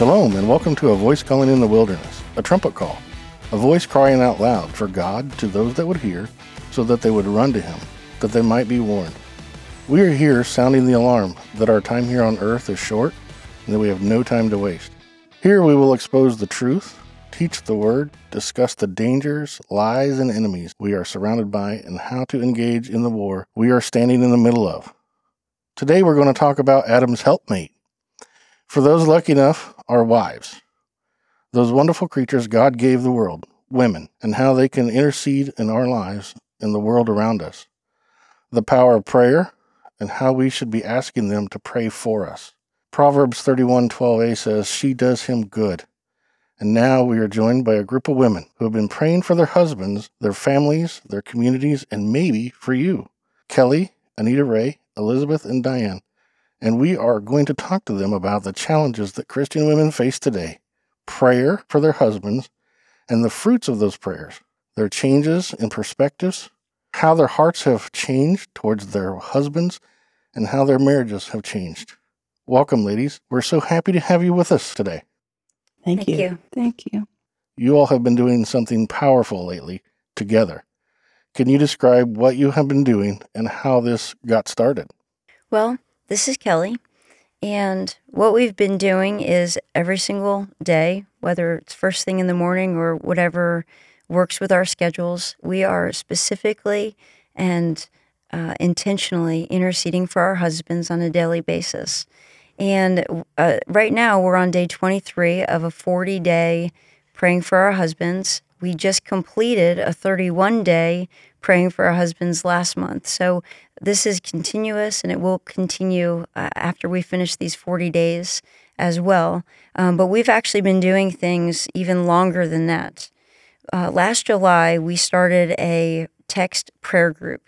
Shalom, and welcome to A Voice Calling in the Wilderness, a trumpet call, a voice crying out loud for God to those that would hear, so that they would run to Him, that they might be warned. We are here sounding the alarm that our time here on earth is short and that we have no time to waste. Here we will expose the truth, teach the word, discuss the dangers, lies, and enemies we are surrounded by, and how to engage in the war we are standing in the middle of. Today we're going to talk about Adam's helpmate. For those lucky enough, our wives. Those wonderful creatures God gave the world, women, and how they can intercede in our lives in the world around us. The power of prayer and how we should be asking them to pray for us. Proverbs 31:12a says, "She does him good." And now we are joined by a group of women who have been praying for their husbands, their families, their communities, and maybe for you. Kelly, Anita Ray, Elizabeth, and Diane and we are going to talk to them about the challenges that Christian women face today, prayer for their husbands, and the fruits of those prayers, their changes in perspectives, how their hearts have changed towards their husbands, and how their marriages have changed. Welcome, ladies. We're so happy to have you with us today. Thank, Thank you. you. Thank you. You all have been doing something powerful lately together. Can you describe what you have been doing and how this got started? Well, this is Kelly. And what we've been doing is every single day, whether it's first thing in the morning or whatever works with our schedules, we are specifically and uh, intentionally interceding for our husbands on a daily basis. And uh, right now, we're on day 23 of a 40 day praying for our husbands. We just completed a 31 day praying for our husbands last month. So this is continuous and it will continue uh, after we finish these 40 days as well. Um, but we've actually been doing things even longer than that. Uh, last July, we started a text prayer group.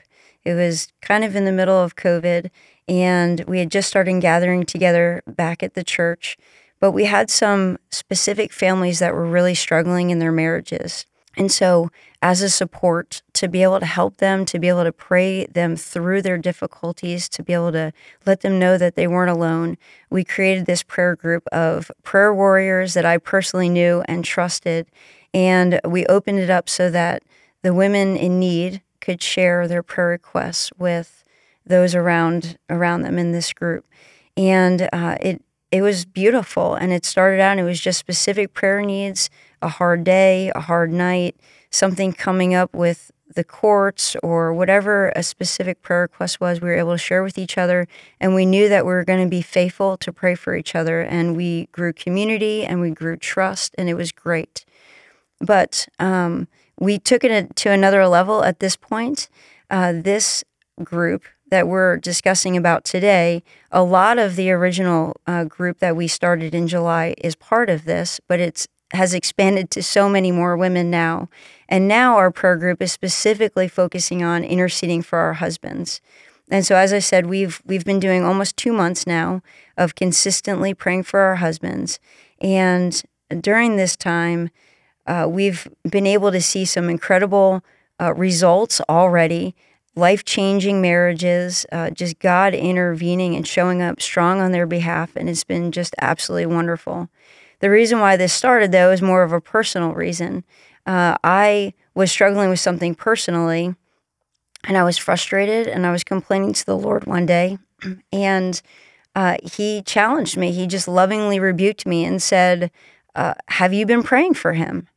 It was kind of in the middle of COVID, and we had just started gathering together back at the church. But we had some specific families that were really struggling in their marriages. And so, as a support to be able to help them, to be able to pray them through their difficulties, to be able to let them know that they weren't alone, we created this prayer group of prayer warriors that I personally knew and trusted. And we opened it up so that the women in need could share their prayer requests with those around around them in this group. And uh, it it was beautiful. And it started out, and it was just specific prayer needs a hard day, a hard night, something coming up with the courts or whatever a specific prayer request was, we were able to share with each other. And we knew that we were going to be faithful to pray for each other. And we grew community and we grew trust, and it was great. But um, we took it to another level at this point. Uh, this group that we're discussing about today, a lot of the original uh, group that we started in July is part of this, but it's has expanded to so many more women now. And now our prayer group is specifically focusing on interceding for our husbands. And so as I said, we've we've been doing almost 2 months now of consistently praying for our husbands. And during this time, uh, we've been able to see some incredible uh, results already life changing marriages, uh, just God intervening and showing up strong on their behalf. And it's been just absolutely wonderful. The reason why this started, though, is more of a personal reason. Uh, I was struggling with something personally, and I was frustrated, and I was complaining to the Lord one day. And uh, He challenged me. He just lovingly rebuked me and said, uh, Have you been praying for him?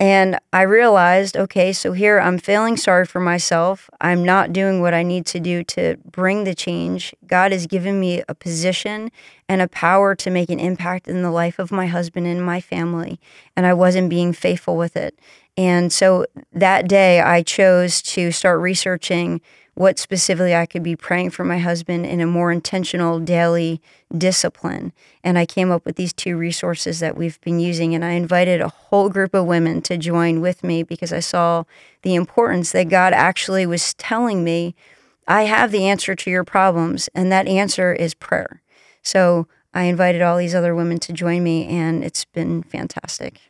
And I realized, okay, so here I'm feeling sorry for myself. I'm not doing what I need to do to bring the change. God has given me a position and a power to make an impact in the life of my husband and my family, and I wasn't being faithful with it. And so that day, I chose to start researching what specifically I could be praying for my husband in a more intentional daily discipline. And I came up with these two resources that we've been using. And I invited a whole group of women to join with me because I saw the importance that God actually was telling me I have the answer to your problems, and that answer is prayer. So I invited all these other women to join me, and it's been fantastic.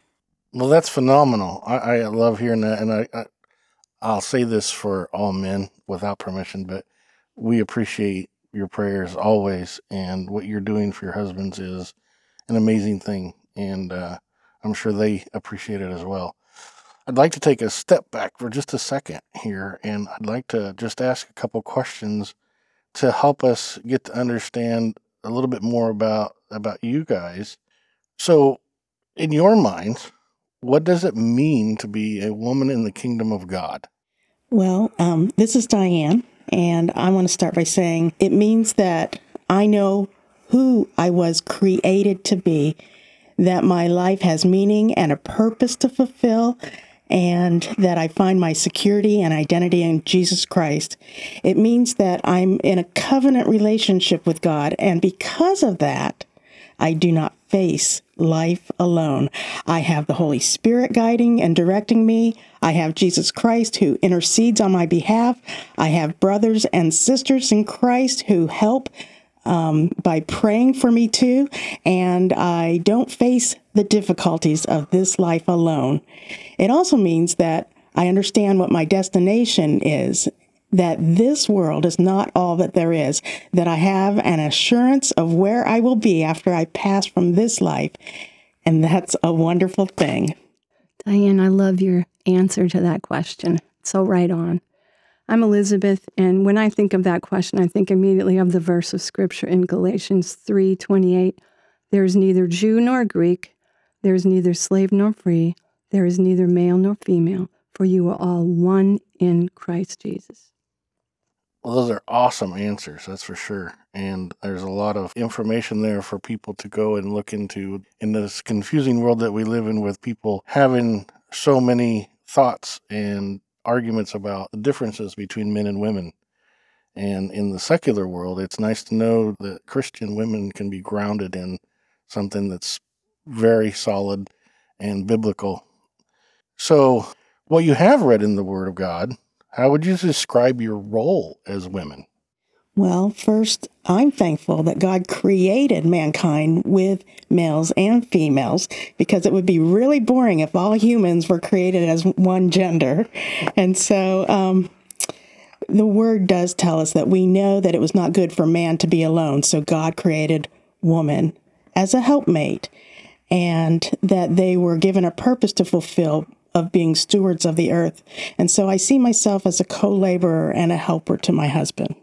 Well, that's phenomenal. I, I love hearing that, and I, I I'll say this for all men without permission, but we appreciate your prayers always, and what you're doing for your husbands is an amazing thing, and uh, I'm sure they appreciate it as well. I'd like to take a step back for just a second here, and I'd like to just ask a couple questions to help us get to understand a little bit more about about you guys. So, in your minds, what does it mean to be a woman in the kingdom of God? Well, um, this is Diane, and I want to start by saying it means that I know who I was created to be, that my life has meaning and a purpose to fulfill, and that I find my security and identity in Jesus Christ. It means that I'm in a covenant relationship with God, and because of that, I do not face life alone. I have the Holy Spirit guiding and directing me. I have Jesus Christ who intercedes on my behalf. I have brothers and sisters in Christ who help um, by praying for me too. And I don't face the difficulties of this life alone. It also means that I understand what my destination is that this world is not all that there is, that I have an assurance of where I will be after I pass from this life. And that's a wonderful thing. Diane, I love your answer to that question. So right on. I'm Elizabeth, and when I think of that question, I think immediately of the verse of scripture in Galatians 3:28. There is neither Jew nor Greek, there is neither slave nor free, there is neither male nor female, for you are all one in Christ Jesus. Well, those are awesome answers, that's for sure. And there's a lot of information there for people to go and look into in this confusing world that we live in with people having so many thoughts and arguments about the differences between men and women. And in the secular world, it's nice to know that Christian women can be grounded in something that's very solid and biblical. So, what you have read in the Word of God how would you describe your role as women? Well, first, I'm thankful that God created mankind with males and females because it would be really boring if all humans were created as one gender. And so, um, the word does tell us that we know that it was not good for man to be alone. So, God created woman as a helpmate and that they were given a purpose to fulfill of being stewards of the earth. And so I see myself as a co laborer and a helper to my husband.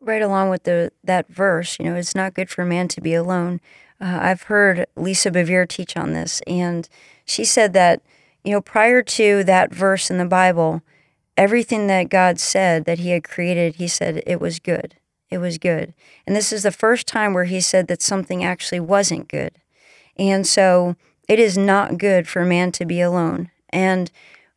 Right along with the that verse, you know, it's not good for man to be alone. Uh, I've heard Lisa Bevere teach on this, and she said that, you know, prior to that verse in the Bible, everything that God said that He had created, He said it was good. It was good. And this is the first time where He said that something actually wasn't good. And so it is not good for man to be alone. And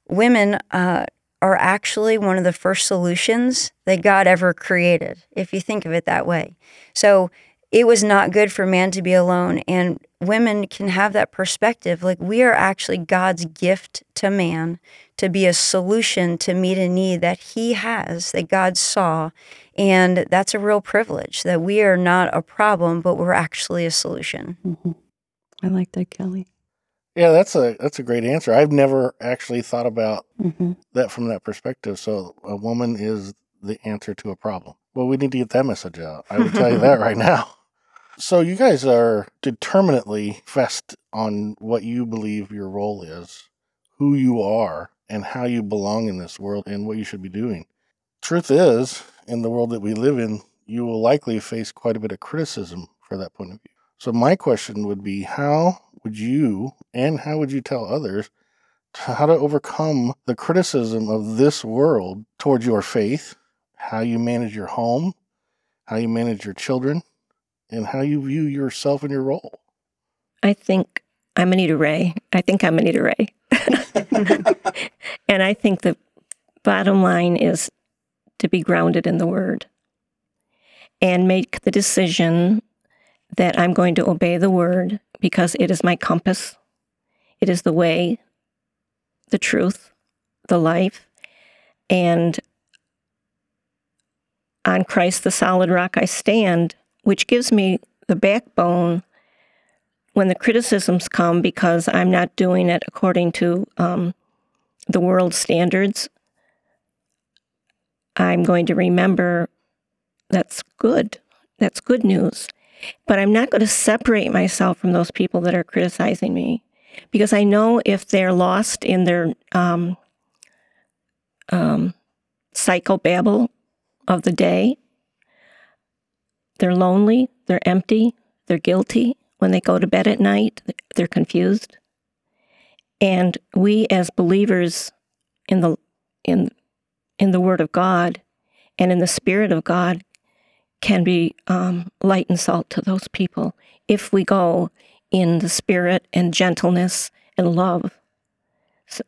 women uh, are actually one of the first solutions that God ever created, if you think of it that way. So it was not good for man to be alone. And women can have that perspective. Like we are actually God's gift to man to be a solution to meet a need that he has, that God saw. And that's a real privilege that we are not a problem, but we're actually a solution. Mm-hmm. I like that, Kelly. Yeah, that's a that's a great answer. I've never actually thought about mm-hmm. that from that perspective. So a woman is the answer to a problem. Well, we need to get that message out. I would tell you that right now. So you guys are determinately fest on what you believe your role is, who you are, and how you belong in this world and what you should be doing. Truth is, in the world that we live in, you will likely face quite a bit of criticism for that point of view. So my question would be how would you and how would you tell others how to overcome the criticism of this world towards your faith, how you manage your home, how you manage your children, and how you view yourself and your role? I think I'm Anita Ray. I think I'm Anita Ray. and I think the bottom line is to be grounded in the word and make the decision that I'm going to obey the word because it is my compass. It is the way, the truth, the life. And on Christ, the solid rock, I stand, which gives me the backbone when the criticisms come because I'm not doing it according to um, the world standards. I'm going to remember that's good. That's good news. But I'm not going to separate myself from those people that are criticizing me because I know if they're lost in their um, um, psychobabble of the day, they're lonely, they're empty, they're guilty. When they go to bed at night, they're confused. And we as believers in the in in the Word of God and in the Spirit of God can be um, light and salt to those people if we go in the spirit and gentleness and love. So,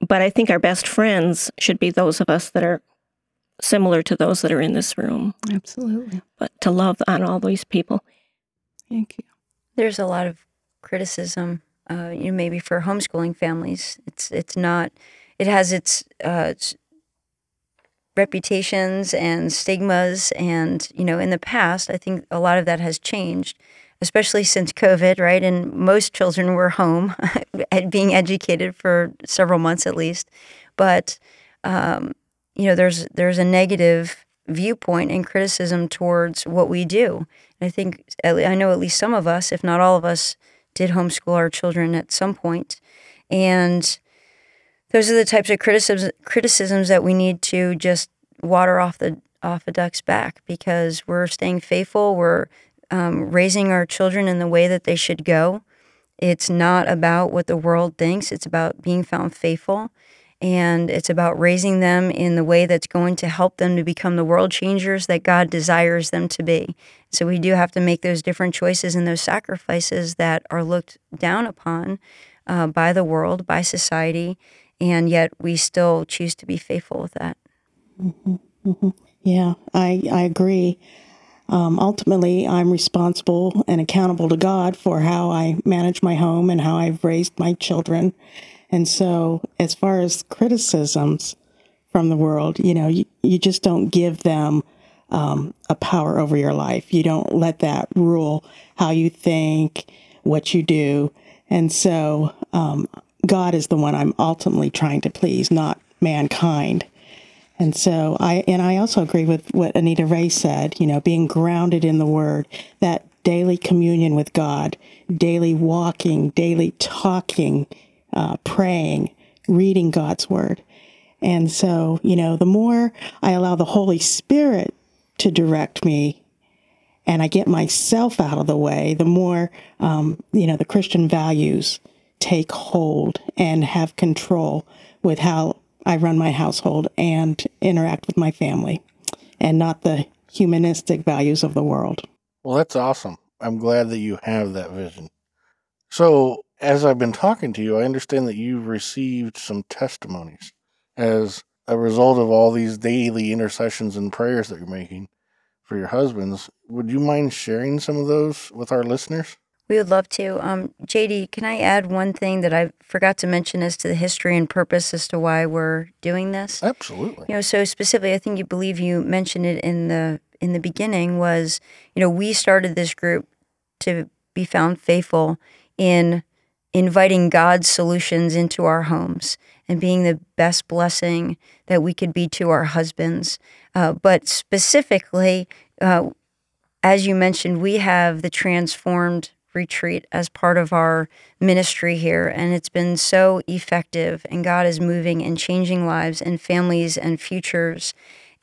but I think our best friends should be those of us that are similar to those that are in this room. Absolutely. But to love on all these people. Thank you. There's a lot of criticism, uh, you know, maybe for homeschooling families. It's it's not. It has its, uh, its reputations and stigmas, and you know, in the past, I think a lot of that has changed, especially since COVID, right? And most children were home, being educated for several months at least. But um, you know, there's there's a negative viewpoint and criticism towards what we do. And I think I know at least some of us, if not all of us, did homeschool our children at some point, and those are the types of criticisms criticisms that we need to just water off the off a duck's back because we're staying faithful. We're um, raising our children in the way that they should go. It's not about what the world thinks. It's about being found faithful. And it's about raising them in the way that's going to help them to become the world changers that God desires them to be. So we do have to make those different choices and those sacrifices that are looked down upon uh, by the world, by society, and yet we still choose to be faithful with that. Mm-hmm, mm-hmm. Yeah, I, I agree. Um, ultimately, I'm responsible and accountable to God for how I manage my home and how I've raised my children. And so, as far as criticisms from the world, you know, you, you just don't give them um, a power over your life. You don't let that rule how you think, what you do. And so, um, God is the one I'm ultimately trying to please, not mankind. And so I and I also agree with what Anita Ray said, you know, being grounded in the word, that daily communion with God, daily walking, daily talking, uh, praying, reading God's word. And so, you know, the more I allow the Holy Spirit to direct me and I get myself out of the way, the more, um, you know, the Christian values take hold and have control with how I run my household and interact with my family and not the humanistic values of the world. Well, that's awesome. I'm glad that you have that vision. So, as I've been talking to you, I understand that you've received some testimonies as a result of all these daily intercessions and prayers that you're making for your husbands. Would you mind sharing some of those with our listeners? We would love to. Um, JD, can I add one thing that I forgot to mention as to the history and purpose as to why we're doing this? Absolutely. You know, so specifically, I think you believe you mentioned it in the in the beginning was, you know, we started this group to be found faithful in inviting God's solutions into our homes and being the best blessing that we could be to our husbands. Uh, but specifically, uh, as you mentioned, we have the transformed retreat as part of our ministry here. And it's been so effective. And God is moving and changing lives and families and futures.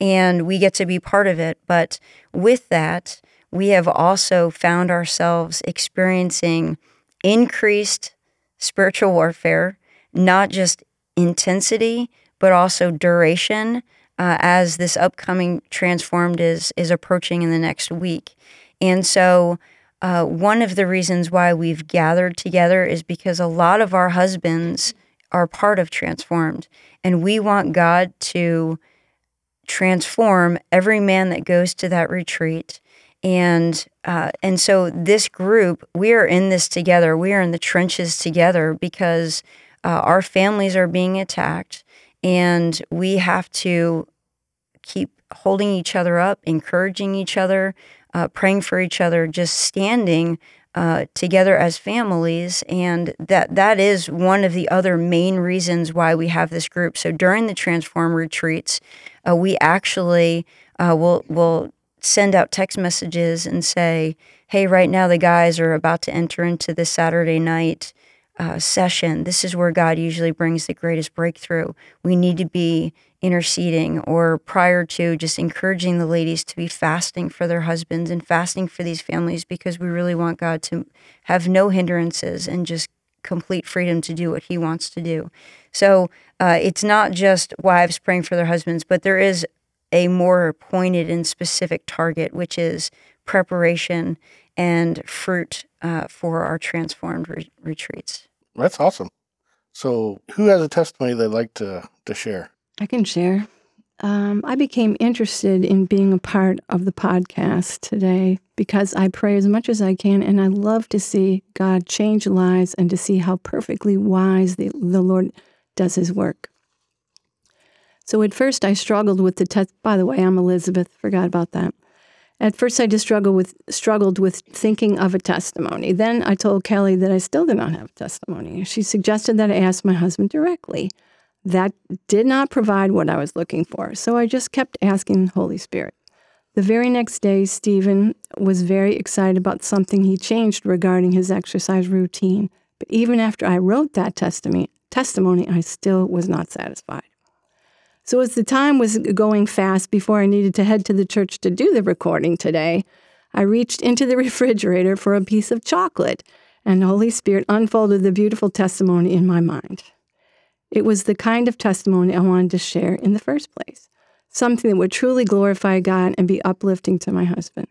And we get to be part of it. But with that, we have also found ourselves experiencing increased spiritual warfare, not just intensity, but also duration. Uh, as this upcoming transformed is is approaching in the next week, and so uh, one of the reasons why we've gathered together is because a lot of our husbands are part of Transformed, and we want God to transform every man that goes to that retreat. And uh, and so this group, we are in this together. We are in the trenches together because uh, our families are being attacked, and we have to keep holding each other up, encouraging each other, uh, praying for each other, just standing uh, together as families, and that that is one of the other main reasons why we have this group. So during the Transform retreats, uh, we actually uh, will will send out text messages and say, hey, right now the guys are about to enter into the Saturday night uh, session. This is where God usually brings the greatest breakthrough. We need to be interceding or prior to just encouraging the ladies to be fasting for their husbands and fasting for these families because we really want God to have no hindrances and just complete freedom to do what he wants to do. So uh, it's not just wives praying for their husbands, but there is a more pointed and specific target, which is preparation and fruit uh, for our transformed re- retreats. That's awesome. So, who has a testimony they'd like to, to share? I can share. Um, I became interested in being a part of the podcast today because I pray as much as I can, and I love to see God change lives and to see how perfectly wise the, the Lord does his work. So at first, I struggled with the test. By the way, I'm Elizabeth. Forgot about that. At first, I just struggled with struggled with thinking of a testimony. Then I told Kelly that I still did not have a testimony. She suggested that I ask my husband directly. That did not provide what I was looking for, so I just kept asking the Holy Spirit. The very next day, Stephen was very excited about something he changed regarding his exercise routine. But even after I wrote that testimony, testimony, I still was not satisfied. So, as the time was going fast before I needed to head to the church to do the recording today, I reached into the refrigerator for a piece of chocolate, and the Holy Spirit unfolded the beautiful testimony in my mind. It was the kind of testimony I wanted to share in the first place, something that would truly glorify God and be uplifting to my husband.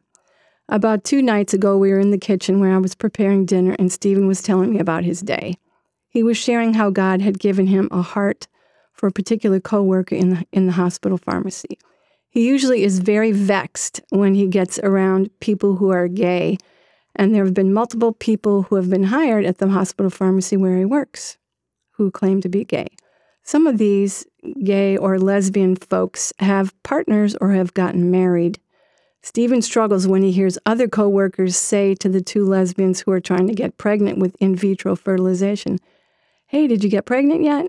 About two nights ago, we were in the kitchen where I was preparing dinner, and Stephen was telling me about his day. He was sharing how God had given him a heart for a particular coworker in the, in the hospital pharmacy. He usually is very vexed when he gets around people who are gay, and there have been multiple people who have been hired at the hospital pharmacy where he works who claim to be gay. Some of these gay or lesbian folks have partners or have gotten married. Stephen struggles when he hears other coworkers say to the two lesbians who are trying to get pregnant with in vitro fertilization, Hey, did you get pregnant yet?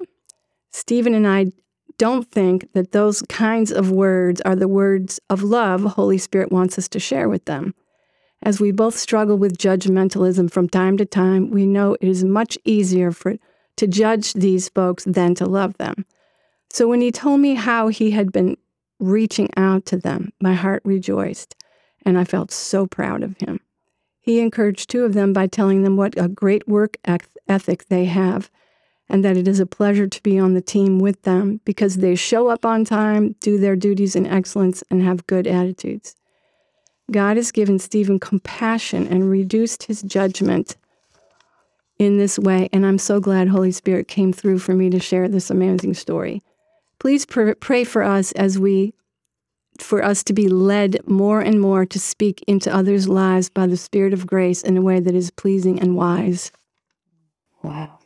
Stephen and I don't think that those kinds of words are the words of love Holy Spirit wants us to share with them. As we both struggle with judgmentalism from time to time, we know it is much easier for to judge these folks than to love them. So when he told me how he had been reaching out to them, my heart rejoiced, and I felt so proud of him. He encouraged two of them by telling them what a great work ethic they have and that it is a pleasure to be on the team with them because they show up on time, do their duties in excellence, and have good attitudes. God has given Stephen compassion and reduced his judgment in this way, and I'm so glad Holy Spirit came through for me to share this amazing story. Please pr- pray for us as we for us to be led more and more to speak into others' lives by the Spirit of grace in a way that is pleasing and wise. Wow.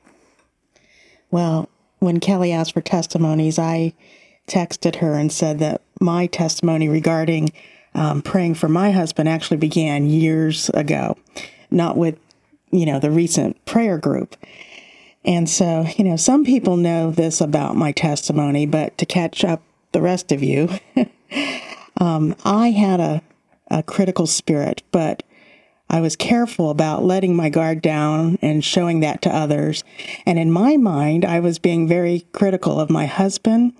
Well, when Kelly asked for testimonies, I texted her and said that my testimony regarding um, praying for my husband actually began years ago, not with you know, the recent prayer group. And so, you know, some people know this about my testimony, but to catch up the rest of you, um, I had a, a critical spirit, but I was careful about letting my guard down and showing that to others. And in my mind, I was being very critical of my husband,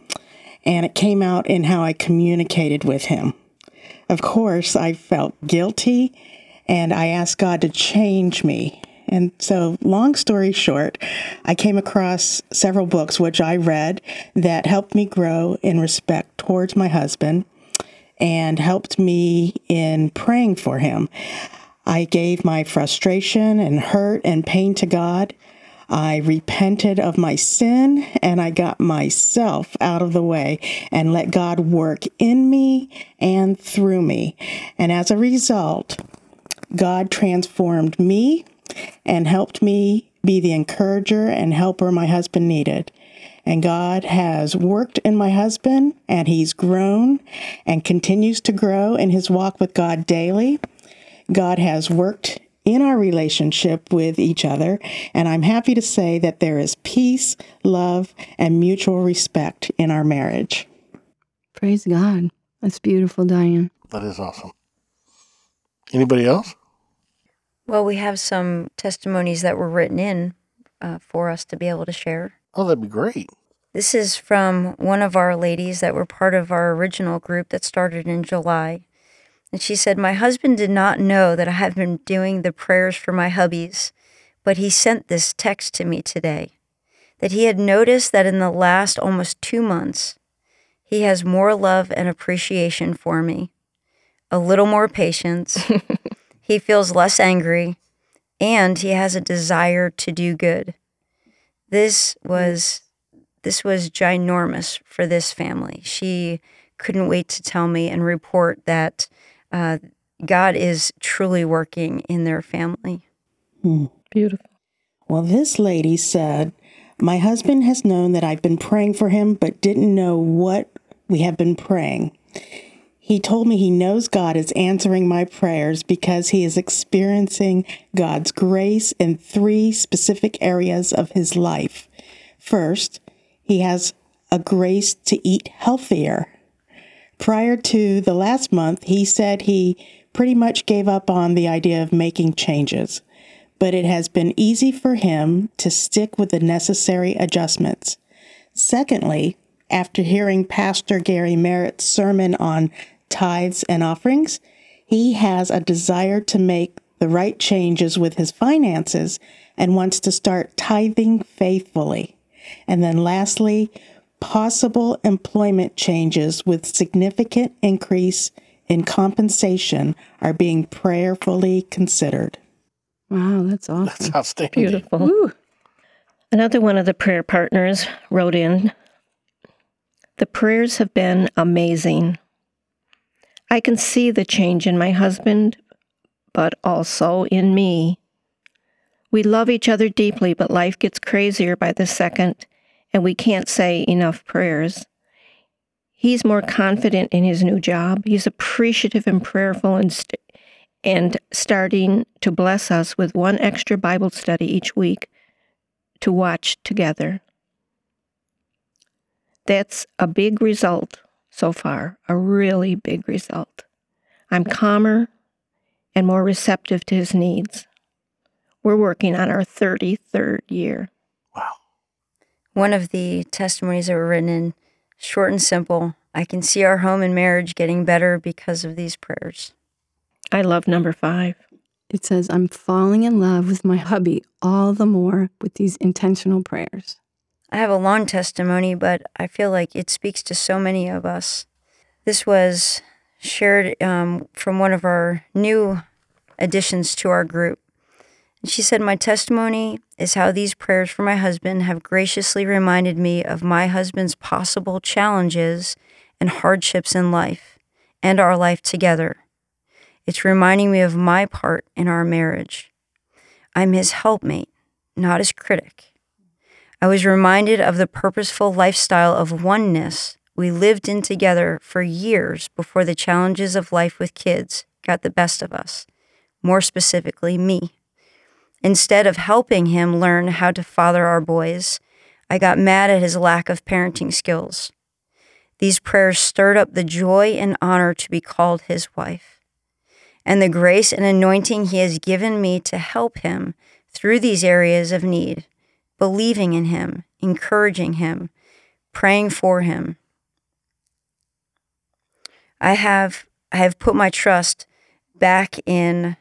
and it came out in how I communicated with him. Of course, I felt guilty and I asked God to change me. And so, long story short, I came across several books which I read that helped me grow in respect towards my husband and helped me in praying for him. I gave my frustration and hurt and pain to God. I repented of my sin and I got myself out of the way and let God work in me and through me. And as a result, God transformed me and helped me be the encourager and helper my husband needed. And God has worked in my husband, and he's grown and continues to grow in his walk with God daily. God has worked in our relationship with each other, and I'm happy to say that there is peace, love, and mutual respect in our marriage. Praise God. That's beautiful, Diane. That is awesome. Anybody else? Well, we have some testimonies that were written in uh, for us to be able to share. Oh, that'd be great. This is from one of our ladies that were part of our original group that started in July. And she said, My husband did not know that I have been doing the prayers for my hubbies, but he sent this text to me today that he had noticed that in the last almost two months, he has more love and appreciation for me, a little more patience, he feels less angry, and he has a desire to do good. This was this was ginormous for this family. She couldn't wait to tell me and report that uh, God is truly working in their family. Beautiful. Well, this lady said, My husband has known that I've been praying for him, but didn't know what we have been praying. He told me he knows God is answering my prayers because he is experiencing God's grace in three specific areas of his life. First, he has a grace to eat healthier. Prior to the last month, he said he pretty much gave up on the idea of making changes, but it has been easy for him to stick with the necessary adjustments. Secondly, after hearing Pastor Gary Merritt's sermon on tithes and offerings, he has a desire to make the right changes with his finances and wants to start tithing faithfully. And then lastly, possible employment changes with significant increase in compensation are being prayerfully considered. Wow, that's awesome. That's outstanding. Beautiful. Ooh, Another one of the prayer partners wrote in The prayers have been amazing. I can see the change in my husband, but also in me. We love each other deeply, but life gets crazier by the second, and we can't say enough prayers. He's more confident in his new job. He's appreciative and prayerful and, st- and starting to bless us with one extra Bible study each week to watch together. That's a big result so far, a really big result. I'm calmer and more receptive to his needs. We're working on our 33rd year. Wow. One of the testimonies that were written in short and simple I can see our home and marriage getting better because of these prayers. I love number five. it says, I'm falling in love with my hubby all the more with these intentional prayers. I have a long testimony, but I feel like it speaks to so many of us. This was shared um, from one of our new additions to our group. And she said, My testimony is how these prayers for my husband have graciously reminded me of my husband's possible challenges and hardships in life and our life together. It's reminding me of my part in our marriage. I'm his helpmate, not his critic. I was reminded of the purposeful lifestyle of oneness we lived in together for years before the challenges of life with kids got the best of us, more specifically, me. Instead of helping him learn how to father our boys, I got mad at his lack of parenting skills. These prayers stirred up the joy and honor to be called his wife. And the grace and anointing he has given me to help him through these areas of need believing in him, encouraging him, praying for him. I have I have put my trust back in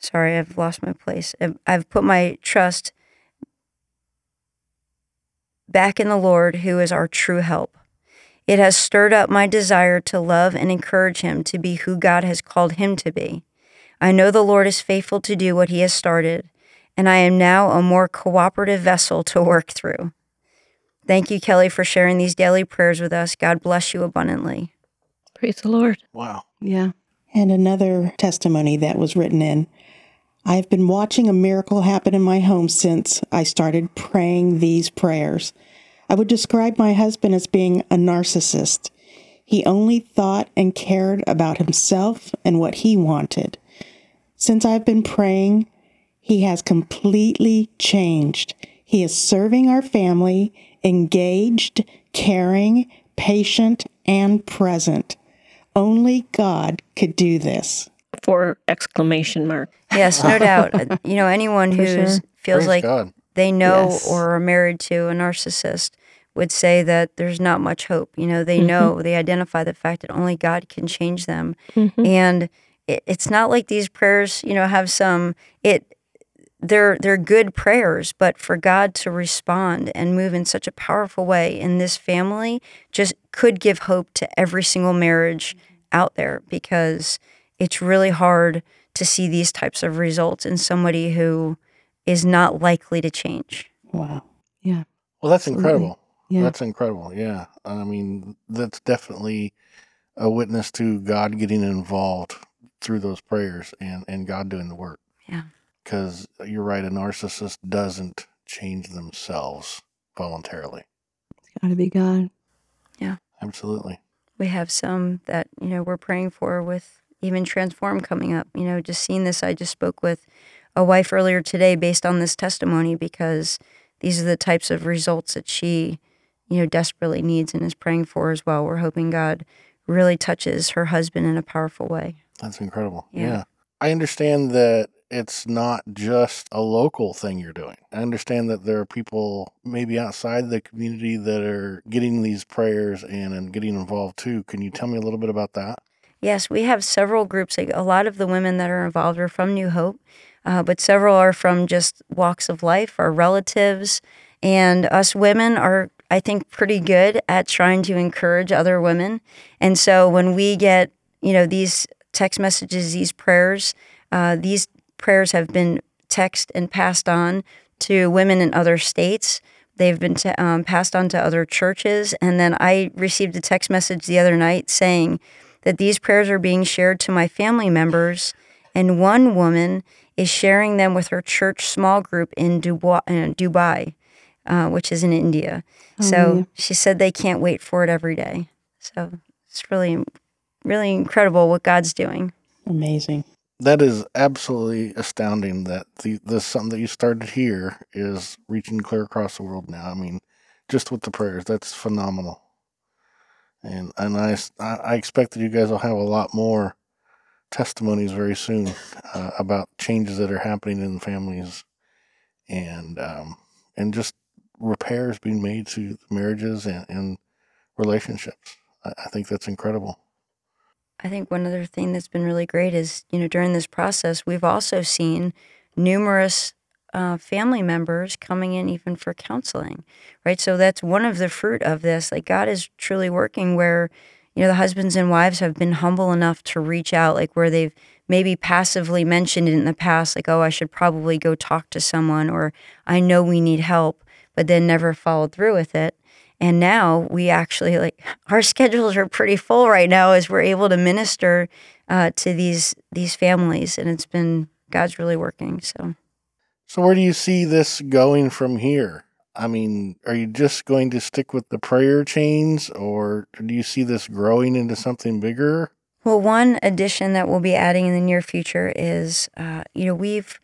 sorry, I've lost my place. I've, put my trust back in the Lord who is our true help. It has stirred up my desire to love and encourage him to be who God has called him to be. I know the Lord is faithful to do what he has started, and I am now a more cooperative vessel to work through. Thank you, Kelly, for sharing these daily prayers with us. God bless you abundantly. Praise the Lord. Wow. Yeah. And another testimony that was written in I've been watching a miracle happen in my home since I started praying these prayers. I would describe my husband as being a narcissist. He only thought and cared about himself and what he wanted. Since I've been praying, he has completely changed. He is serving our family, engaged, caring, patient, and present. Only God could do this. Four exclamation mark. Yes, no doubt. Uh, You know, anyone who sure. feels Praise like God. they know Yes. or are married to a narcissist would say that there's not much hope. You know, they Mhm. know, they identify the fact that only God can change them. Mhm. And it, it's not like these prayers, you know, have some it they're they're good prayers, but for God to respond and move in such a powerful way in this family just could give hope to every single marriage mm-hmm. out there because it's really hard to see these types of results in somebody who is not likely to change. Wow. Yeah. Well, that's incredible. Yeah. That's incredible. Yeah. I mean, that's definitely a witness to God getting involved through those prayers and, and God doing the work. Yeah. Because you're right, a narcissist doesn't change themselves voluntarily. It's got to be God. Yeah. Absolutely. We have some that, you know, we're praying for with even Transform coming up. You know, just seeing this, I just spoke with a wife earlier today based on this testimony because these are the types of results that she, you know, desperately needs and is praying for as well. We're hoping God really touches her husband in a powerful way. That's incredible. Yeah. Yeah. I understand that it's not just a local thing you're doing. I understand that there are people maybe outside the community that are getting these prayers and, and getting involved too. Can you tell me a little bit about that? Yes, we have several groups. A lot of the women that are involved are from New Hope, uh, but several are from just walks of life, our relatives, and us women are, I think, pretty good at trying to encourage other women. And so when we get, you know, these text messages, these prayers, uh, these prayers have been texted and passed on to women in other states. They've been t- um, passed on to other churches. And then I received a text message the other night saying that these prayers are being shared to my family members. And one woman is sharing them with her church small group in Dubai, uh, Dubai uh, which is in India. So Hallelujah. she said they can't wait for it every day. So it's really, really incredible what God's doing. Amazing. That is absolutely astounding that the this something that you started here is reaching clear across the world now. I mean, just with the prayers, that's phenomenal. And and I I expect that you guys will have a lot more testimonies very soon uh, about changes that are happening in families and um, and just repairs being made to marriages and, and relationships. I, I think that's incredible. I think one other thing that's been really great is, you know, during this process, we've also seen numerous uh, family members coming in even for counseling, right? So that's one of the fruit of this. Like God is truly working where, you know, the husbands and wives have been humble enough to reach out, like where they've maybe passively mentioned it in the past, like, oh, I should probably go talk to someone, or I know we need help, but then never followed through with it. And now we actually like our schedules are pretty full right now as we're able to minister uh, to these these families, and it's been God's really working. So So where do you see this going from here? I mean, are you just going to stick with the prayer chains or do you see this growing into something bigger? Well, one addition that we'll be adding in the near future is, uh, you know, we've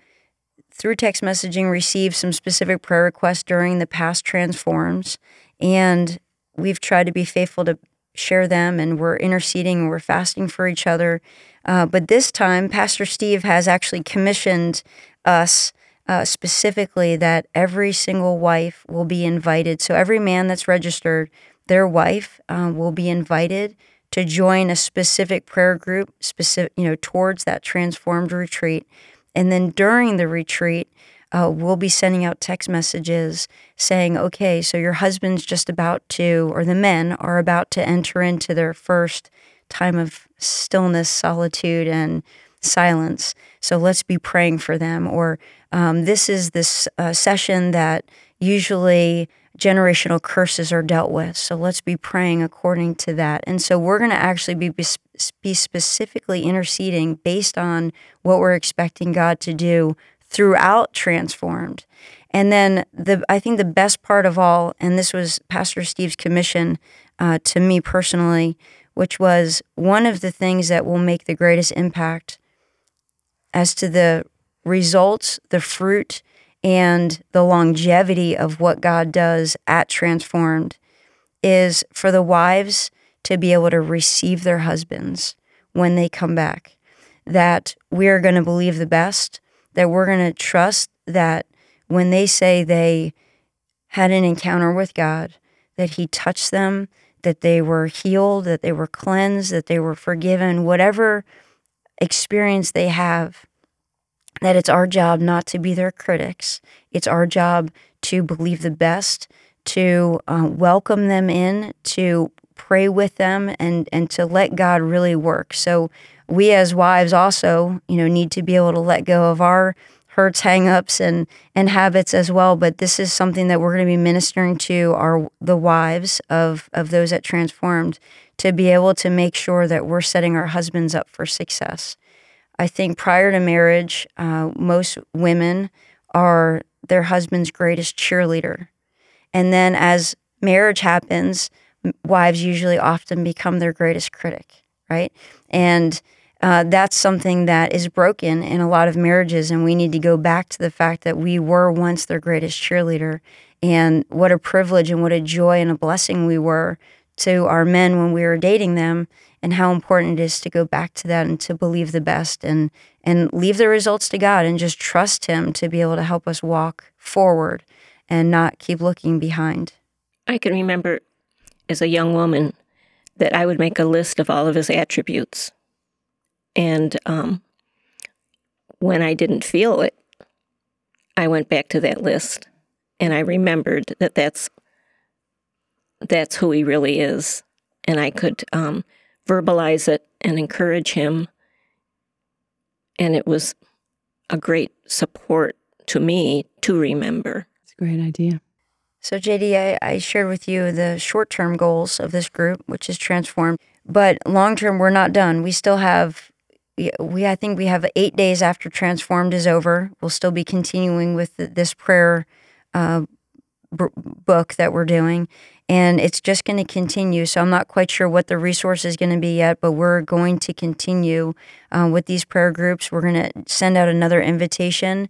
through text messaging received some specific prayer requests during the past transforms, and we've tried to be faithful to share them, and we're interceding and we're fasting for each other. Uh, but this time, Pastor Steve has actually commissioned us uh, specifically that every single wife will be invited. So every man that's registered, their wife um, will be invited to join a specific prayer group, specific, you know, towards that transformed retreat. And then during the retreat, uh, we'll be sending out text messages saying, okay, so your husband's just about to, or the men are about to enter into their first time of stillness, solitude, and silence. So let's be praying for them. Or um, this is this uh, session that usually generational curses are dealt with. So let's be praying according to that. And so we're going to actually be, be specifically interceding based on what we're expecting God to do throughout Transformed. And then the I think the best part of all, and this was Pastor Steve's commission uh, to me personally, which was one of the things that will make the greatest impact as to the results, the fruit, and the longevity of what God does at Transformed is for the wives to be able to receive their husbands when they come back. that we're going to believe the best, that we're going to trust that when they say they had an encounter with God, that He touched them, that they were healed, that they were cleansed, that they were forgiven, whatever experience they have, that it's our job not to be their critics. It's our job to believe the best, to uh, welcome them in, to pray with them, and and to let God really work. So we as wives also, you know, need to be able to let go of our hurts, hangups, and and habits as well. But this is something that we're going to be ministering to our the wives of of those that transformed to be able to make sure that we're setting our husbands up for success. I think prior to marriage, uh, most women are their husband's greatest cheerleader, and then as marriage happens, wives usually often become their greatest critic, right? And uh, that's something that is broken in a lot of marriages. And we need to go back to the fact that we were once their greatest cheerleader. And what a privilege and what a joy and a blessing we were to our men when we were dating them, and how important it is to go back to that and to believe the best and, and leave the results to God and just trust Him to be able to help us walk forward and not keep looking behind. I can remember as a young woman that I would make a list of all of his attributes and um, when I didn't feel it, I went back to that list and I remembered that that's that's who he really is, and I could um, verbalize it and encourage him, and it was a great support to me to remember. It's a great idea. So, JD, I, I shared with you the short term goals of this group, which is transformed. But long term, we're not done. We still have we I think we have eight days after Transformed is over. We'll still be continuing with this prayer uh, b- book that we're doing, and it's just going to continue. So I'm not quite sure what the resource is going to be yet, but we're going to continue uh, with these prayer groups. We're going to send out another invitation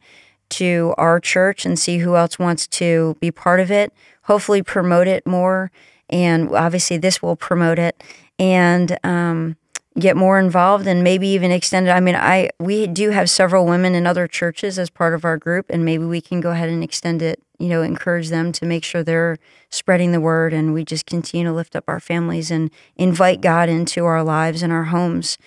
to our church and see who else wants to be part of it. Hopefully, promote it more, and obviously, this will promote it. And um, get more involved and maybe even extend it. I mean, I we do have several women in other churches as part of our group, and maybe we can go ahead and extend it. You know, encourage them to make sure they're spreading the word, and we just continue to lift up our families and invite God into our lives and our homes.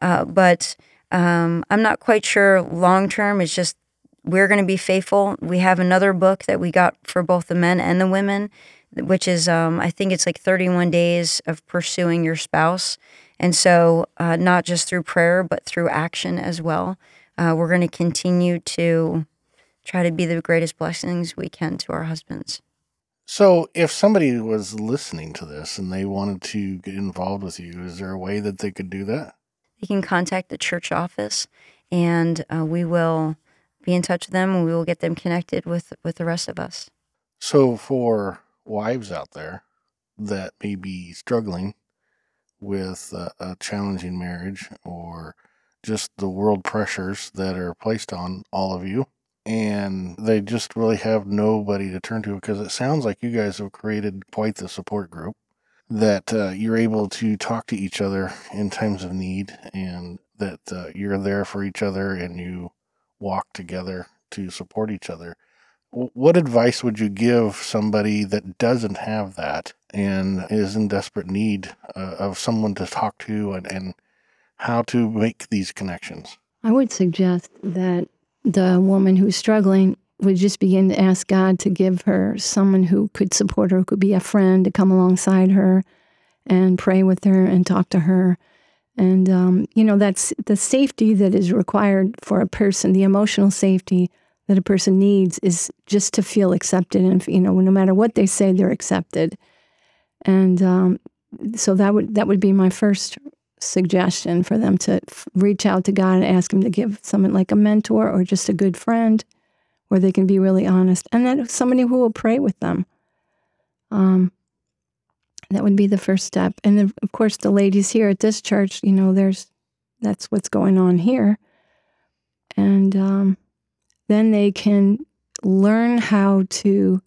Uh, but um, I'm not quite sure long term. It's just we're going to be faithful. We have another book that we got for both the men and the women, which is um, I think it's like 31 days of pursuing your spouse and so, uh, not just through prayer, but through action as well, uh, we're going to continue to try to be the greatest blessings we can to our husbands. So, if somebody was listening to this and they wanted to get involved with you, is there a way that they could do that? You can contact the church office, and uh, we will be in touch with them, and we will get them connected with with the rest of us. So, for wives out there that may be struggling with a, a challenging marriage or just the world pressures that are placed on all of you. And they just really have nobody to turn to because it sounds like you guys have created quite the support group that uh, you're able to talk to each other in times of need and that uh, you're there for each other and you walk together to support each other what advice would you give somebody that doesn't have that and is in desperate need uh, of someone to talk to and, and how to make these connections? I would suggest that the woman who's struggling would just begin to ask God to give her someone who could support her, who could be a friend to come alongside her and pray with her and talk to her. And, um, you know, that's the safety that is required for a person, the emotional safety that a person needs is just to feel accepted and you know no matter what they say they're accepted. And um, so that would that would be my first suggestion for them to f- reach out to God and ask him to give someone like a mentor or just a good friend where they can be really honest and then somebody who will pray with them. Um, that would be the first step. And then of course the ladies here at this church you know there's that's what's going on here. And um, then they can learn how to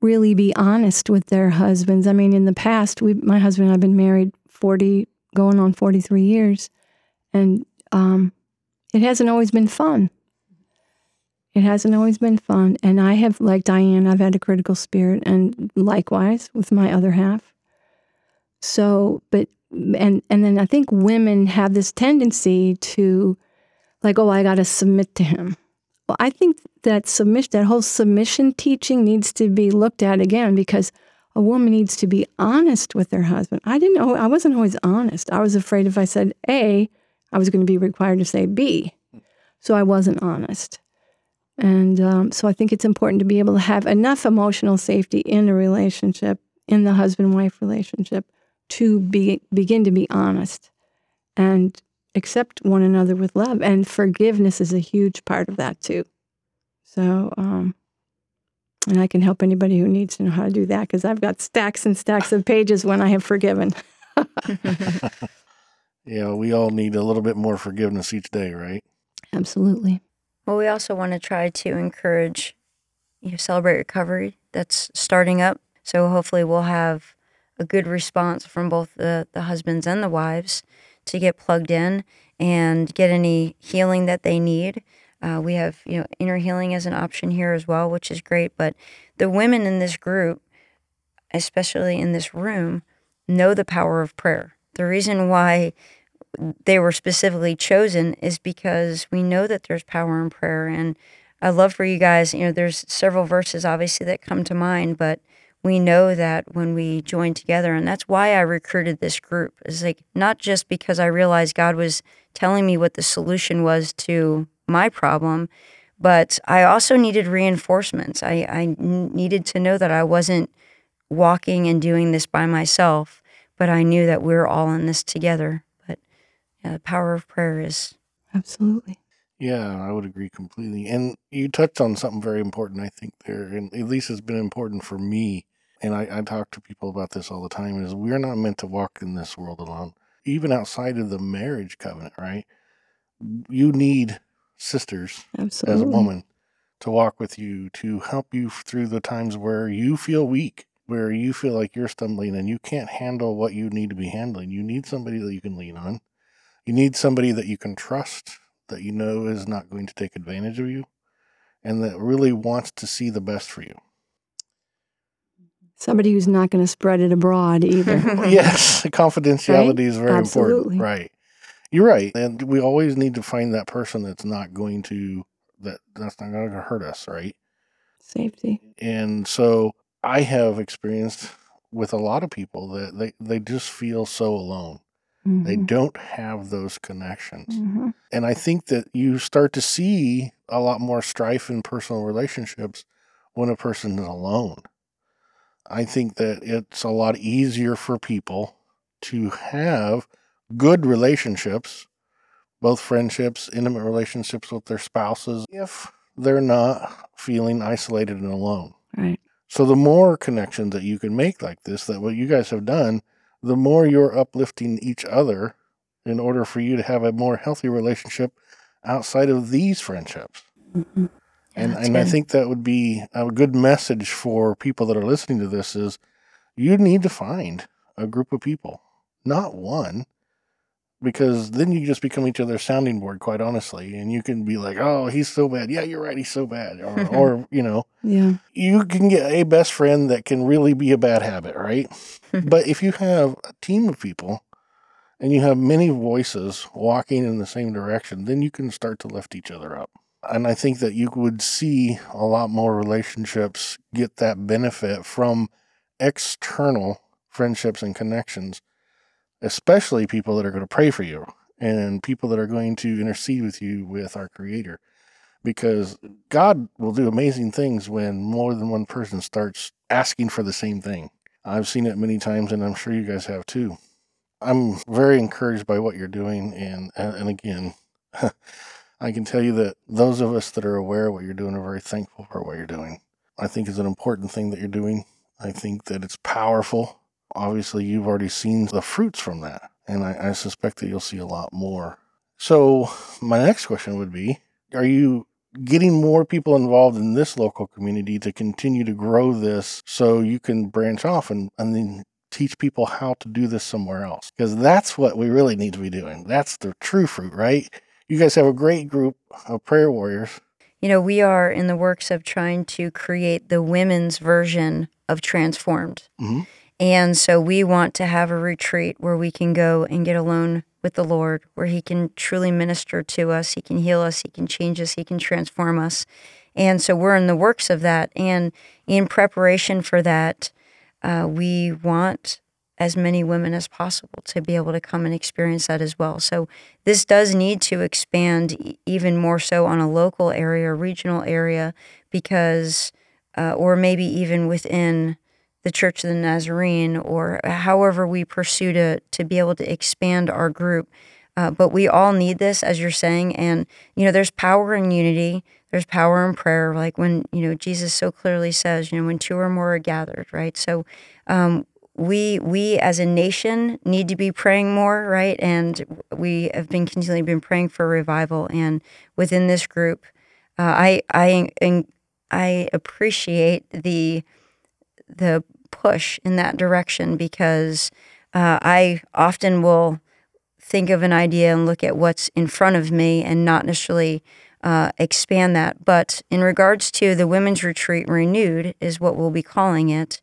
really be honest with their husbands. I mean, in the past, we, my husband and I have been married 40, going on 43 years. And um, it hasn't always been fun. It hasn't always been fun. And I have, like Diane, I've had a critical spirit, and likewise with my other half. So, but, and, and then I think women have this tendency to, like, oh, I got to submit to him. I think that submission, that whole submission teaching needs to be looked at again because a woman needs to be honest with her husband. I didn't know, I wasn't always honest. I was afraid if I said A, I was going to be required to say B. So I wasn't honest. And um, so I think it's important to be able to have enough emotional safety in a relationship, in the husband wife relationship, to be, begin to be honest and accept one another with love. And forgiveness is a huge part of that too. So, um, and I can help anybody who needs to know how to do that because I've got stacks and stacks of pages when I have forgiven. yeah, we all need a little bit more forgiveness each day, right? Absolutely. Well, we also want to try to encourage you know, celebrate recovery that's starting up. So hopefully we'll have a good response from both the, the husbands and the wives to get plugged in and get any healing that they need. Uh, we have you know inner healing as an option here as well, which is great. But the women in this group, especially in this room, know the power of prayer. The reason why they were specifically chosen is because we know that there's power in prayer. And I love for you guys, you know, there's several verses obviously that come to mind, but we know that when we join together, and that's why I recruited this group, is like not just because I realized God was telling me what the solution was to my problem, but I also needed reinforcements. I, I needed to know that I wasn't walking and doing this by myself, but I knew that we we're all in this together. But yeah, the power of prayer is absolutely. Yeah, I would agree completely. And you touched on something very important, I think, there, and at least it's been important for me. And I, I talk to people about this all the time is we're not meant to walk in this world alone. Even outside of the marriage covenant, right? You need sisters Absolutely. as a woman to walk with you, to help you through the times where you feel weak, where you feel like you're stumbling and you can't handle what you need to be handling. You need somebody that you can lean on. You need somebody that you can trust, that you know is not going to take advantage of you, and that really wants to see the best for you. Somebody who's not going to spread it abroad either. yes, confidentiality right? is very Absolutely. important. Right. You're right, and we always need to find that person that's not going to that that's not going to hurt us, right? Safety. And so I have experienced with a lot of people that they they just feel so alone. Mm-hmm. They don't have those connections. Mm-hmm. And I think that you start to see a lot more strife in personal relationships when a person is alone. I think that it's a lot easier for people to have good relationships, both friendships, intimate relationships with their spouses, if they're not feeling isolated and alone. Right. So the more connections that you can make like this, that what you guys have done, the more you're uplifting each other in order for you to have a more healthy relationship outside of these friendships. Mm-hmm. And and I think that would be a good message for people that are listening to this is you need to find a group of people, not one, because then you just become each other's sounding board, quite honestly. And you can be like, oh, he's so bad. Yeah, you're right. He's so bad. Or, or you know, yeah, you can get a best friend that can really be a bad habit, right? but if you have a team of people and you have many voices walking in the same direction, then you can start to lift each other up. And I think that you would see a lot more relationships get that benefit from external friendships and connections especially people that are going to pray for you and people that are going to intercede with you with our Creator. Because God will do amazing things when more than one person starts asking for the same thing. I've seen it many times, and I'm sure you guys have too. I'm very encouraged by what you're doing, and and again, I can tell you that those of us that are aware of what you're doing are very thankful for what you're doing. I think it's an important thing that you're doing. I think that it's powerful obviously you've already seen the fruits from that. And I, I, suspect that you'll see a lot more. So, my next question would be Are you getting more people involved in this local community to continue to grow this so you can branch off and, and then teach people how to do this somewhere else because that's what we really need to be doing. That's the true fruit, right? You guys have a great group of prayer warriors. You know, we are in the works of trying to create the women's version of Transformed. Mhm. And so we want to have a retreat where we can go and get alone with the Lord, where He can truly minister to us, He can heal us, He can change us, He can transform us. And so we're in the works of that. And in preparation for that, uh, we want as many women as possible to be able to come and experience that as well. So this does need to expand even more so on a local area, regional area, because, uh, or maybe even within the Church of the Nazarene, or however we pursue to to be able to expand our group. Uh, but we all need this, as you're saying, and you know, there's power in unity. There's power in prayer, like when you know Jesus so clearly says, you know, when two or more are gathered, right? So, um, we we as a nation need to be praying more, right? And we have been continually been praying for revival. And within this group, uh, I I I appreciate the the push in that direction because uh, I often will think of an idea and look at what's in front of me and not necessarily uh, expand that. But in regards to the women's retreat renewed, is what we'll be calling it.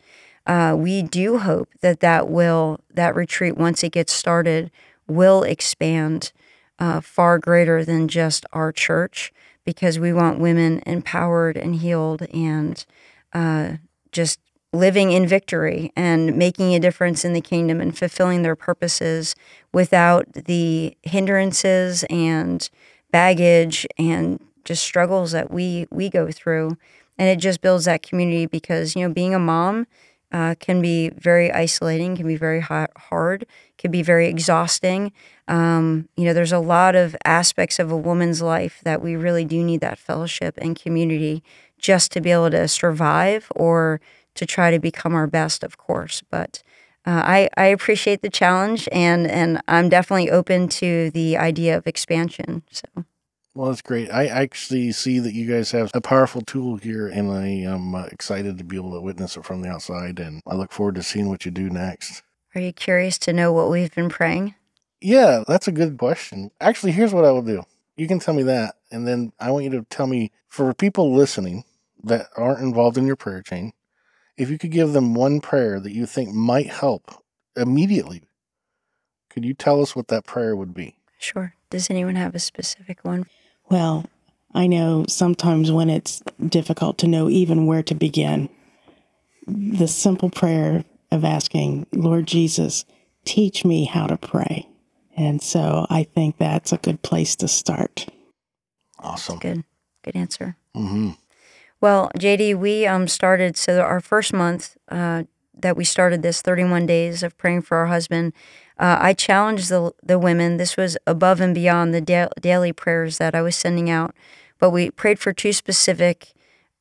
Uh, we do hope that that will that retreat once it gets started will expand uh, far greater than just our church because we want women empowered and healed and uh, just living in victory and making a difference in the kingdom and fulfilling their purposes without the hindrances and baggage and just struggles that we we go through. And it just builds that community because you know being a mom uh, can be very isolating can be very hard can be very exhausting um, you know there's a lot of aspects of a woman's life that we really do need that fellowship and community just to be able to survive or to try to become our best of course but uh, I, I appreciate the challenge and, and I'm definitely open to the idea of expansion. So Well, that's great. I actually see that you guys have a powerful tool here, and I am uh, excited to be able to witness it from the outside. And I look forward to seeing what you do next. are you curious to know what we've been praying? Yeah, that's a good question. Actually, here's what I will do. You can tell me that, and then I want you to tell me for people listening that aren't involved in your prayer chain, if you could give them one prayer that you think might help immediately, could you tell us what that prayer would be? Sure. Does anyone have a specific one? Well, I know sometimes when it's difficult to know even where to begin, the simple prayer of asking, Lord Jesus, teach me how to pray. And so I think that's a good place to start. Awesome. Good. Good answer. hmm Well, JD, we um, started, so our first month uh, that we started this 31 days of praying for our husband, uh, I challenged the, the women. This was above and beyond the da- daily prayers that I was sending out, but we prayed for two specific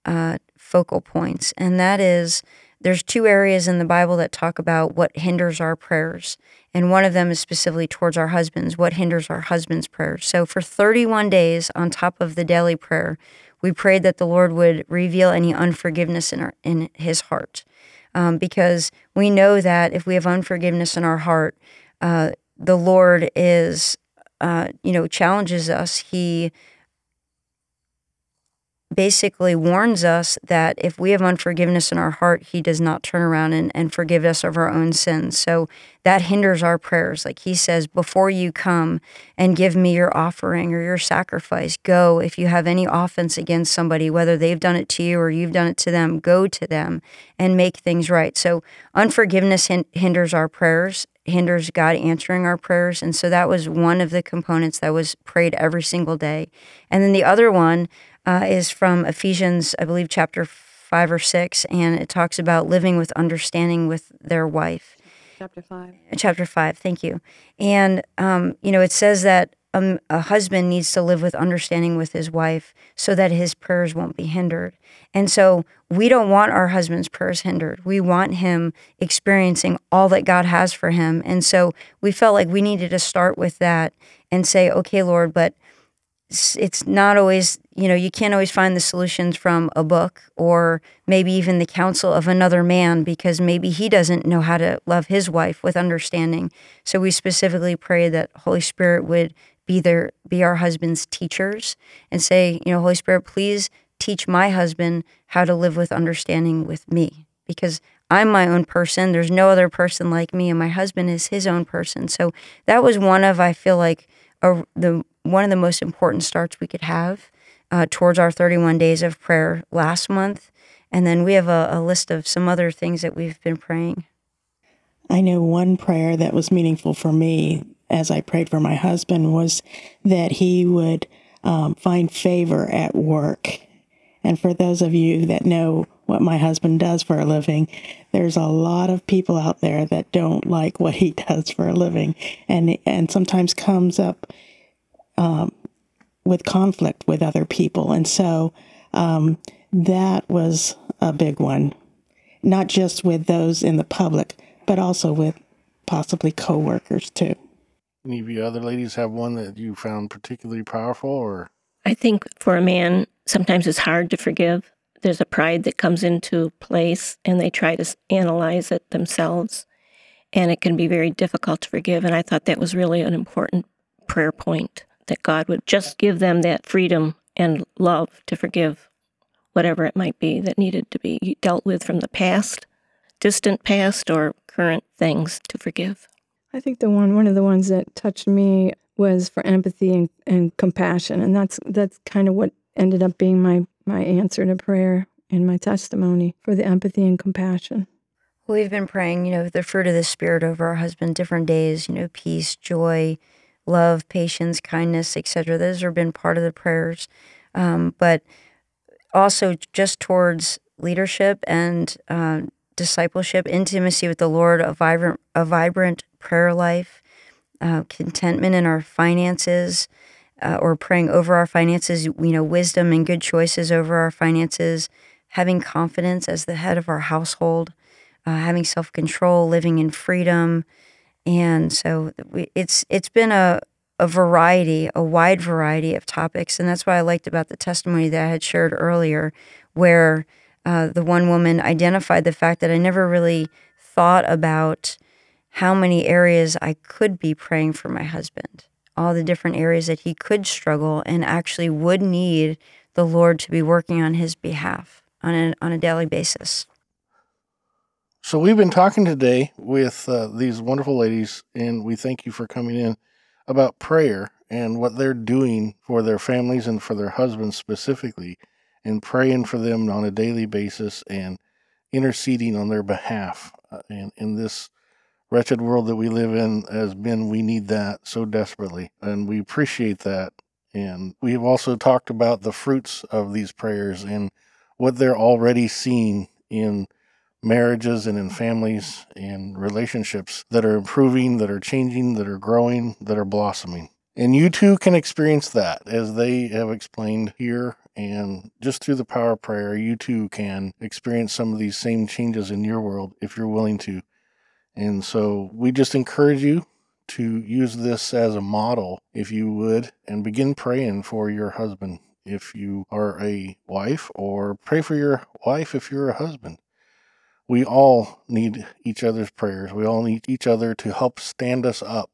uh, focal points. And that is there's two areas in the Bible that talk about what hinders our prayers. And one of them is specifically towards our husbands, what hinders our husbands' prayers. So for 31 days, on top of the daily prayer, we prayed that the Lord would reveal any unforgiveness in our in His heart, um, because we know that if we have unforgiveness in our heart, uh, the Lord is, uh, you know, challenges us. He basically warns us that if we have unforgiveness in our heart, He does not turn around and, and forgive us of our own sins. So that hinders our prayers. Like He says, before you come and give me your offering or your sacrifice, go. If you have any offense against somebody, whether they've done it to you or you've done it to them, go to them and make things right. So unforgiveness hin- hinders our prayers hinders God answering our prayers. And so that was one of the components that was prayed every single day. And then the other one uh, is from Ephesians, I believe, chapter five or six, and it talks about living with understanding with their wife. Chapter 5. Chapter five, thank you. And, um, you know, it says that um, a husband needs to live with understanding with his wife so that his prayers won't be hindered. And so we don't want our husband's prayers hindered. We want him experiencing all that God has for him. And so we felt like we needed to start with that and say, okay, Lord, but it's not always, you know, you can't always find the solutions from a book or maybe even the counsel of another man because maybe he doesn't know how to love his wife with understanding. So we specifically pray that Holy Spirit would be their be our husband's teachers and say, you know, Holy Spirit, please teach my husband how to live with understanding with me because I'm my own person. There's no other person like me, and my husband is his own person. So that was one of I feel like a, the one of the most important starts we could have uh, towards our 31 days of prayer last month. And then we have a, a list of some other things that we've been praying. I know one prayer that was meaningful for me as I prayed for my husband was that he would um, find favor at work. And for those of you that know what my husband does for a living, there's a lot of people out there that don't like what he does for a living, and and sometimes comes up um, with conflict with other people. And so um, that was a big one, not just with those in the public, but also with possibly coworkers too. Any of you other ladies have one that you found particularly powerful or? I think for a man, sometimes it's hard to forgive. There's a pride that comes into place and they try to analyze it themselves. And it can be very difficult to forgive. And I thought that was really an important prayer point that God would just give them that freedom and love to forgive whatever it might be that needed to be dealt with from the past, distant past, or current things to forgive. I think the one one of the ones that touched me was for empathy and, and compassion, and that's that's kind of what ended up being my my answer to prayer and my testimony for the empathy and compassion. We've been praying, you know, the fruit of the Spirit over our husband different days, you know, peace, joy, love, patience, kindness, etc. Those have been part of the prayers, um, but also just towards leadership and uh, discipleship, intimacy with the Lord, a vibrant, a vibrant prayer life, uh, contentment in our finances, uh, or praying over our finances. You know, wisdom and good choices over our finances, having confidence as the head of our household, uh, having self control, living in freedom and so we, it's it's been a a variety, a wide variety of topics, and that's what I liked about the testimony that I had shared earlier, where uh, the one woman identified the fact that I never really thought about how many areas I could be praying for my husband, all the different areas that he could struggle and actually would need the Lord to be working on his behalf on a, on a daily basis. So we've been talking today with uh, these wonderful ladies, and we thank you for coming in about prayer and what they're doing for their families and for their husbands specifically, and praying for them on a daily basis and interceding on their behalf. Uh, and in this wretched world that we live in, as men, we need that so desperately, and we appreciate that. And we've also talked about the fruits of these prayers and what they're already seeing in marriages and in families and relationships that are improving, that are changing, that are growing, that are blossoming. And you too can experience that as they have explained here. And just through the power of prayer, you too can experience some of these same changes in your world if you're willing to. And so we just encourage you to use this as a model, if you would, and begin praying for your husband if you are a wife, or pray for your wife if you're a husband we all need each other's prayers. We all need each other to help stand us up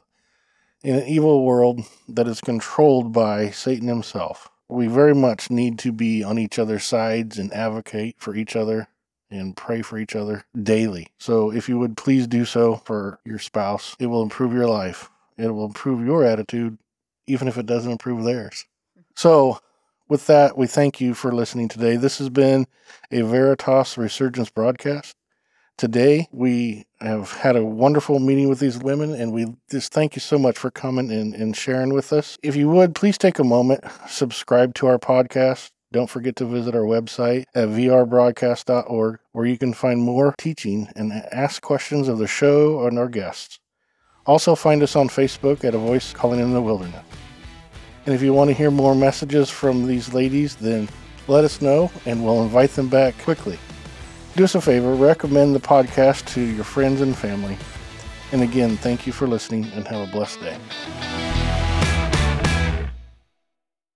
in an evil world that is controlled by Satan himself. We very much need to be on each other's sides and advocate for each other and pray for each other daily. So if you would please do so for your spouse, it will improve your life. It will improve your attitude, even if it doesn't improve theirs. Mm-hmm. So with that, we thank you for listening today. This has been a Veritas Resurgence broadcast. Today, we have had a wonderful meeting with these women, and we just thank you so much for coming and, and sharing with us. If you would, please take a moment, subscribe to our podcast. Don't forget to visit our website at vrbroadcast.org, where you can find more teaching and ask questions of the show and our guests. Also, find us on Facebook at A Voice Calling in the Wilderness. And if you want to hear more messages from these ladies, then let us know and we'll invite them back quickly. Do us a favor, recommend the podcast to your friends and family. And again, thank you for listening and have a blessed day.